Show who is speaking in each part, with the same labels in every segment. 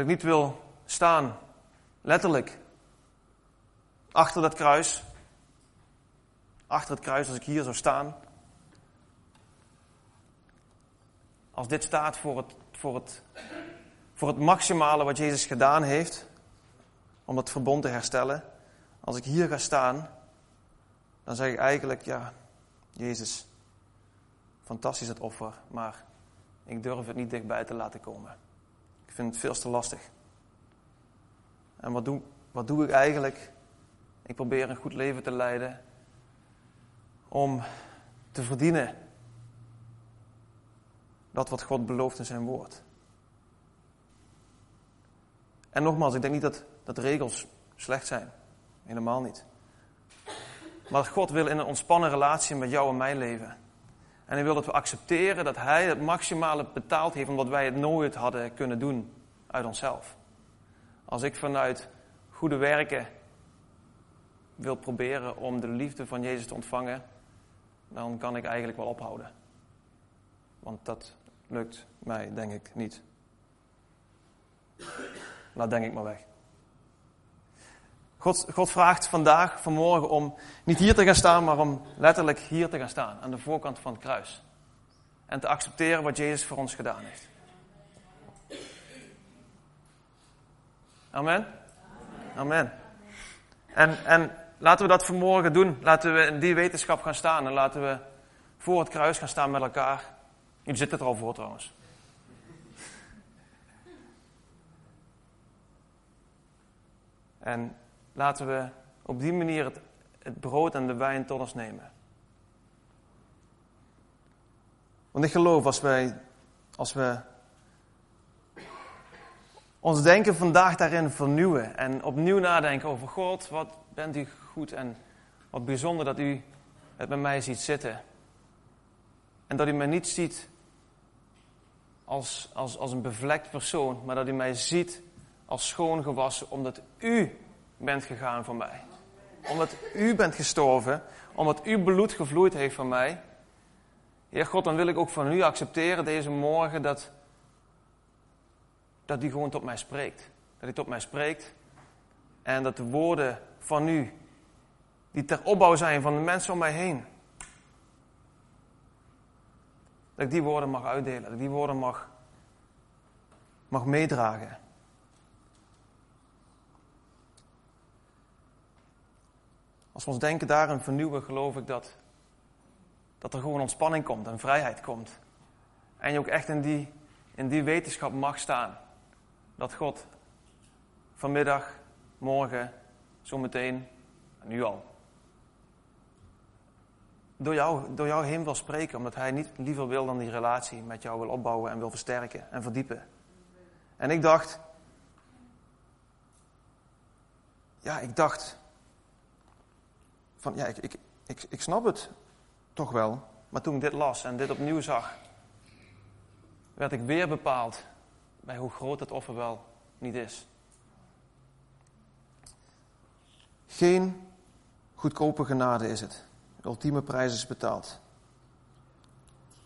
Speaker 1: Dat ik niet wil staan, letterlijk, achter dat kruis. Achter het kruis, als ik hier zou staan. Als dit staat voor het, voor het, voor het maximale wat Jezus gedaan heeft, om het verbond te herstellen. Als ik hier ga staan, dan zeg ik eigenlijk, ja, Jezus, fantastisch het offer, maar ik durf het niet dichtbij te laten komen. Vind het veel te lastig. En wat doe, wat doe ik eigenlijk? Ik probeer een goed leven te leiden om te verdienen dat wat God belooft in zijn woord. En nogmaals, ik denk niet dat, dat regels slecht zijn. Helemaal niet. Maar God wil in een ontspannen relatie met jou en mijn leven. En hij wil dat we accepteren dat hij het maximale betaald heeft omdat wij het nooit hadden kunnen doen uit onszelf. Als ik vanuit goede werken wil proberen om de liefde van Jezus te ontvangen, dan kan ik eigenlijk wel ophouden. Want dat lukt mij, denk ik, niet. Laat denk ik maar weg. God, God vraagt vandaag, vanmorgen, om niet hier te gaan staan, maar om letterlijk hier te gaan staan, aan de voorkant van het kruis. En te accepteren wat Jezus voor ons gedaan heeft. Amen? Amen. En, en laten we dat vanmorgen doen. Laten we in die wetenschap gaan staan. En laten we voor het kruis gaan staan met elkaar. Jullie zitten er al voor trouwens. En laten we op die manier het, het brood en de wijn tot ons nemen. Want ik geloof als wij, als we ons denken vandaag daarin vernieuwen en opnieuw nadenken over God, wat bent u goed en wat bijzonder dat u het met mij ziet zitten. En dat u mij niet ziet als, als, als een bevlekt persoon, maar dat u mij ziet als schoongewassen, omdat u bent gegaan voor mij. Omdat u bent gestorven, omdat uw bloed gevloeid heeft voor mij. Heer God, dan wil ik ook van u accepteren deze morgen dat, dat u gewoon tot mij spreekt. Dat u tot mij spreekt en dat de woorden van u, die ter opbouw zijn van de mensen om mij heen, dat ik die woorden mag uitdelen, dat ik die woorden mag, mag meedragen. Als we ons denken daarin vernieuwen, geloof ik dat, dat er gewoon ontspanning komt en vrijheid komt. En je ook echt in die, in die wetenschap mag staan. Dat God vanmiddag, morgen, zometeen, nu al, door jou, door jou heen wil spreken, omdat hij niet liever wil dan die relatie met jou wil opbouwen en wil versterken en verdiepen. En ik dacht, ja, ik dacht, van ja, ik, ik, ik, ik snap het toch wel. Maar toen ik dit las en dit opnieuw zag, werd ik weer bepaald bij hoe groot het offer wel niet is. Geen goedkope genade is het. De ultieme prijs is betaald.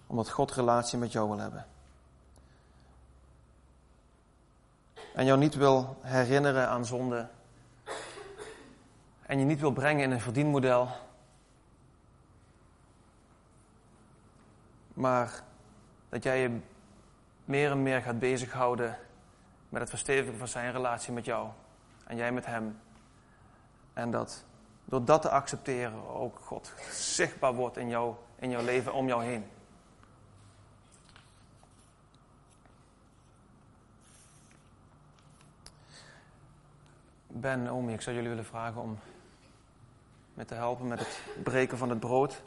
Speaker 1: Omdat God relatie met jou wil hebben. En jou niet wil herinneren aan zonde en je niet wil brengen in een verdienmodel, maar dat jij je meer en meer gaat bezighouden met het verstevigen van zijn relatie met jou en jij met hem. En dat door dat te accepteren ook God zichtbaar wordt in, jou, in jouw leven om jou heen. Ben, Omi, ik zou jullie willen vragen om met te helpen met het breken van het brood.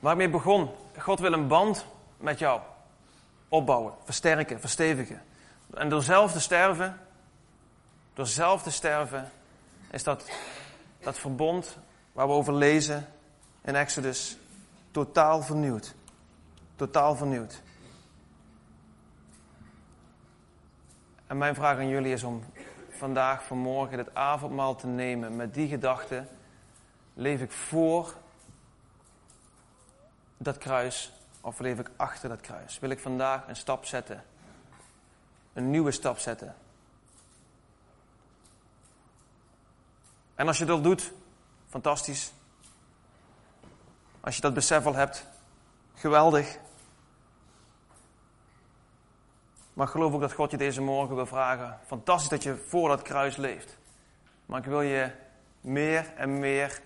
Speaker 1: Waarmee begon? God wil een band met jou opbouwen, versterken, verstevigen. En door zelf te sterven, door zelf te sterven, is dat, dat verbond waar we over lezen in Exodus totaal vernieuwd. Totaal vernieuwd. En mijn vraag aan jullie is om vandaag, vanmorgen, het avondmaal te nemen met die gedachte Leef ik voor dat kruis of leef ik achter dat kruis? Wil ik vandaag een stap zetten? Een nieuwe stap zetten? En als je dat doet, fantastisch. Als je dat besef al hebt, geweldig. Maar geloof ook dat God je deze morgen wil vragen. Fantastisch dat je voor dat kruis leeft. Maar ik wil je meer en meer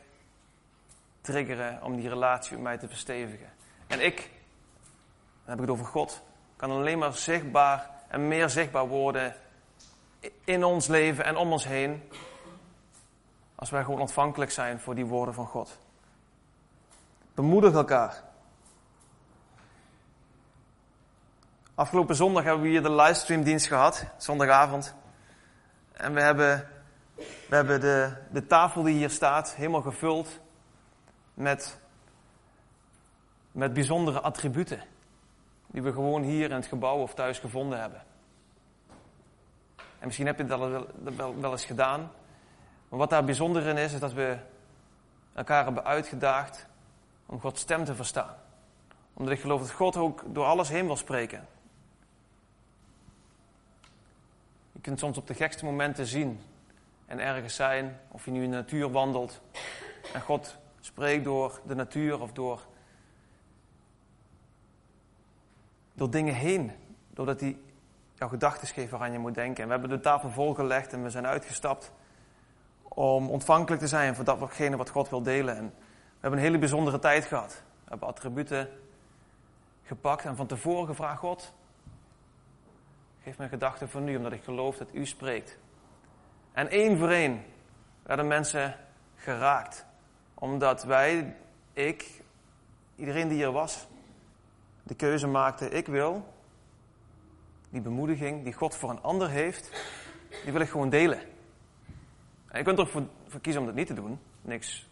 Speaker 1: triggeren om die relatie met mij te verstevigen. En ik, dan heb ik het over God, kan alleen maar zichtbaar en meer zichtbaar worden in ons leven en om ons heen. Als wij gewoon ontvankelijk zijn voor die woorden van God. Bemoedig elkaar. Afgelopen zondag hebben we hier de livestreamdienst gehad, zondagavond. En we hebben, we hebben de, de tafel die hier staat helemaal gevuld met, met bijzondere attributen. Die we gewoon hier in het gebouw of thuis gevonden hebben. En misschien heb je dat wel, wel, wel eens gedaan. Maar wat daar bijzonder in is, is dat we elkaar hebben uitgedaagd om Gods stem te verstaan. Omdat ik geloof dat God ook door alles heen wil spreken. Je kunt soms op de gekste momenten zien en ergens zijn, of je nu in de natuur wandelt en God spreekt door de natuur of door, door dingen heen. Doordat hij jouw gedachten geeft waaraan je moet denken. En we hebben de tafel volgelegd en we zijn uitgestapt om ontvankelijk te zijn voor datgene wat God wil delen. En we hebben een hele bijzondere tijd gehad. We hebben attributen gepakt en van tevoren gevraagd: God, geef mijn gedachten voor nu, omdat ik geloof dat u spreekt. En één voor één werden mensen geraakt. Omdat wij, ik, iedereen die hier was, de keuze maakte: ik wil die bemoediging die God voor een ander heeft, die wil ik gewoon delen. En je kunt er voor, voor kiezen om dat niet te doen. Niks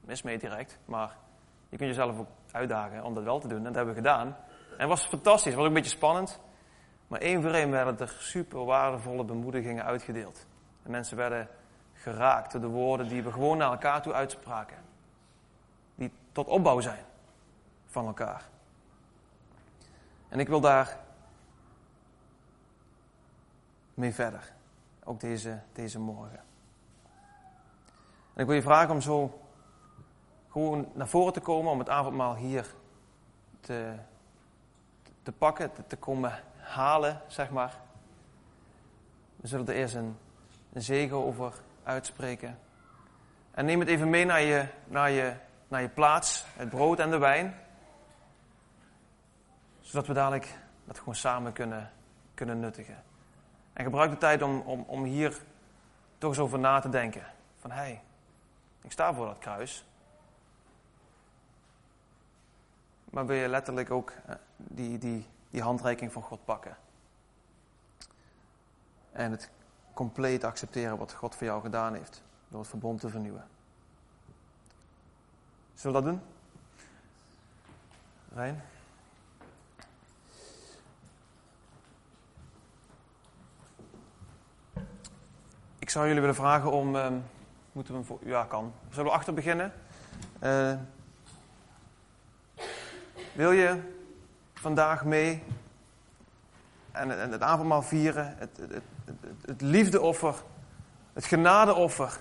Speaker 1: mis mee direct. Maar je kunt jezelf ook uitdagen om dat wel te doen. En dat hebben we gedaan. En het was fantastisch. Het was ook een beetje spannend. Maar één voor één werden er super waardevolle bemoedigingen uitgedeeld. De mensen werden geraakt door de woorden die we gewoon naar elkaar toe uitspraken. Die tot opbouw zijn van elkaar. En ik wil daar mee verder. Ook deze, deze morgen. En ik wil je vragen om zo gewoon naar voren te komen, om het avondmaal hier te, te pakken, te, te komen halen, zeg maar. We zullen er eerst een, een zegen over uitspreken. En neem het even mee naar je, naar, je, naar je plaats, het brood en de wijn. Zodat we dadelijk dat gewoon samen kunnen, kunnen nuttigen. En gebruik de tijd om, om, om hier toch eens over na te denken. Van hé, hey, ik sta voor dat kruis. Maar wil je letterlijk ook eh, die, die, die handreiking van God pakken? En het compleet accepteren wat God voor jou gedaan heeft. Door het verbond te vernieuwen. Zullen we dat doen? Rijn? Ik zou jullie willen vragen om. Uh, moeten we voor. Ja, kan. Zullen we achter beginnen? Uh, wil je vandaag mee en, het avondmaal vieren? Het, het, het, het liefdeoffer, het genadeoffer.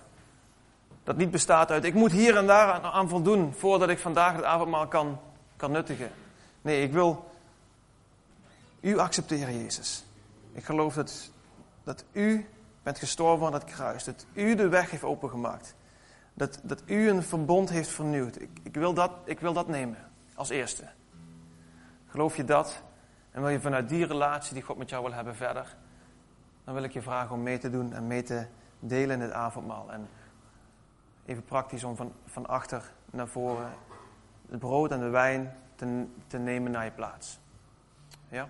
Speaker 1: Dat niet bestaat uit. Ik moet hier en daar aan voldoen voordat ik vandaag het avondmaal kan, kan nuttigen. Nee, ik wil u accepteren, Jezus. Ik geloof dat, dat u bent gestorven aan het kruis. Dat u de weg heeft opengemaakt. Dat, dat u een verbond heeft vernieuwd. Ik, ik, wil dat, ik wil dat nemen als eerste. Geloof je dat? En wil je vanuit die relatie die God met jou wil hebben verder? Dan wil ik je vragen om mee te doen en mee te delen in het avondmaal. En even praktisch om van, van achter naar voren het brood en de wijn te, te nemen naar je plaats. Ja?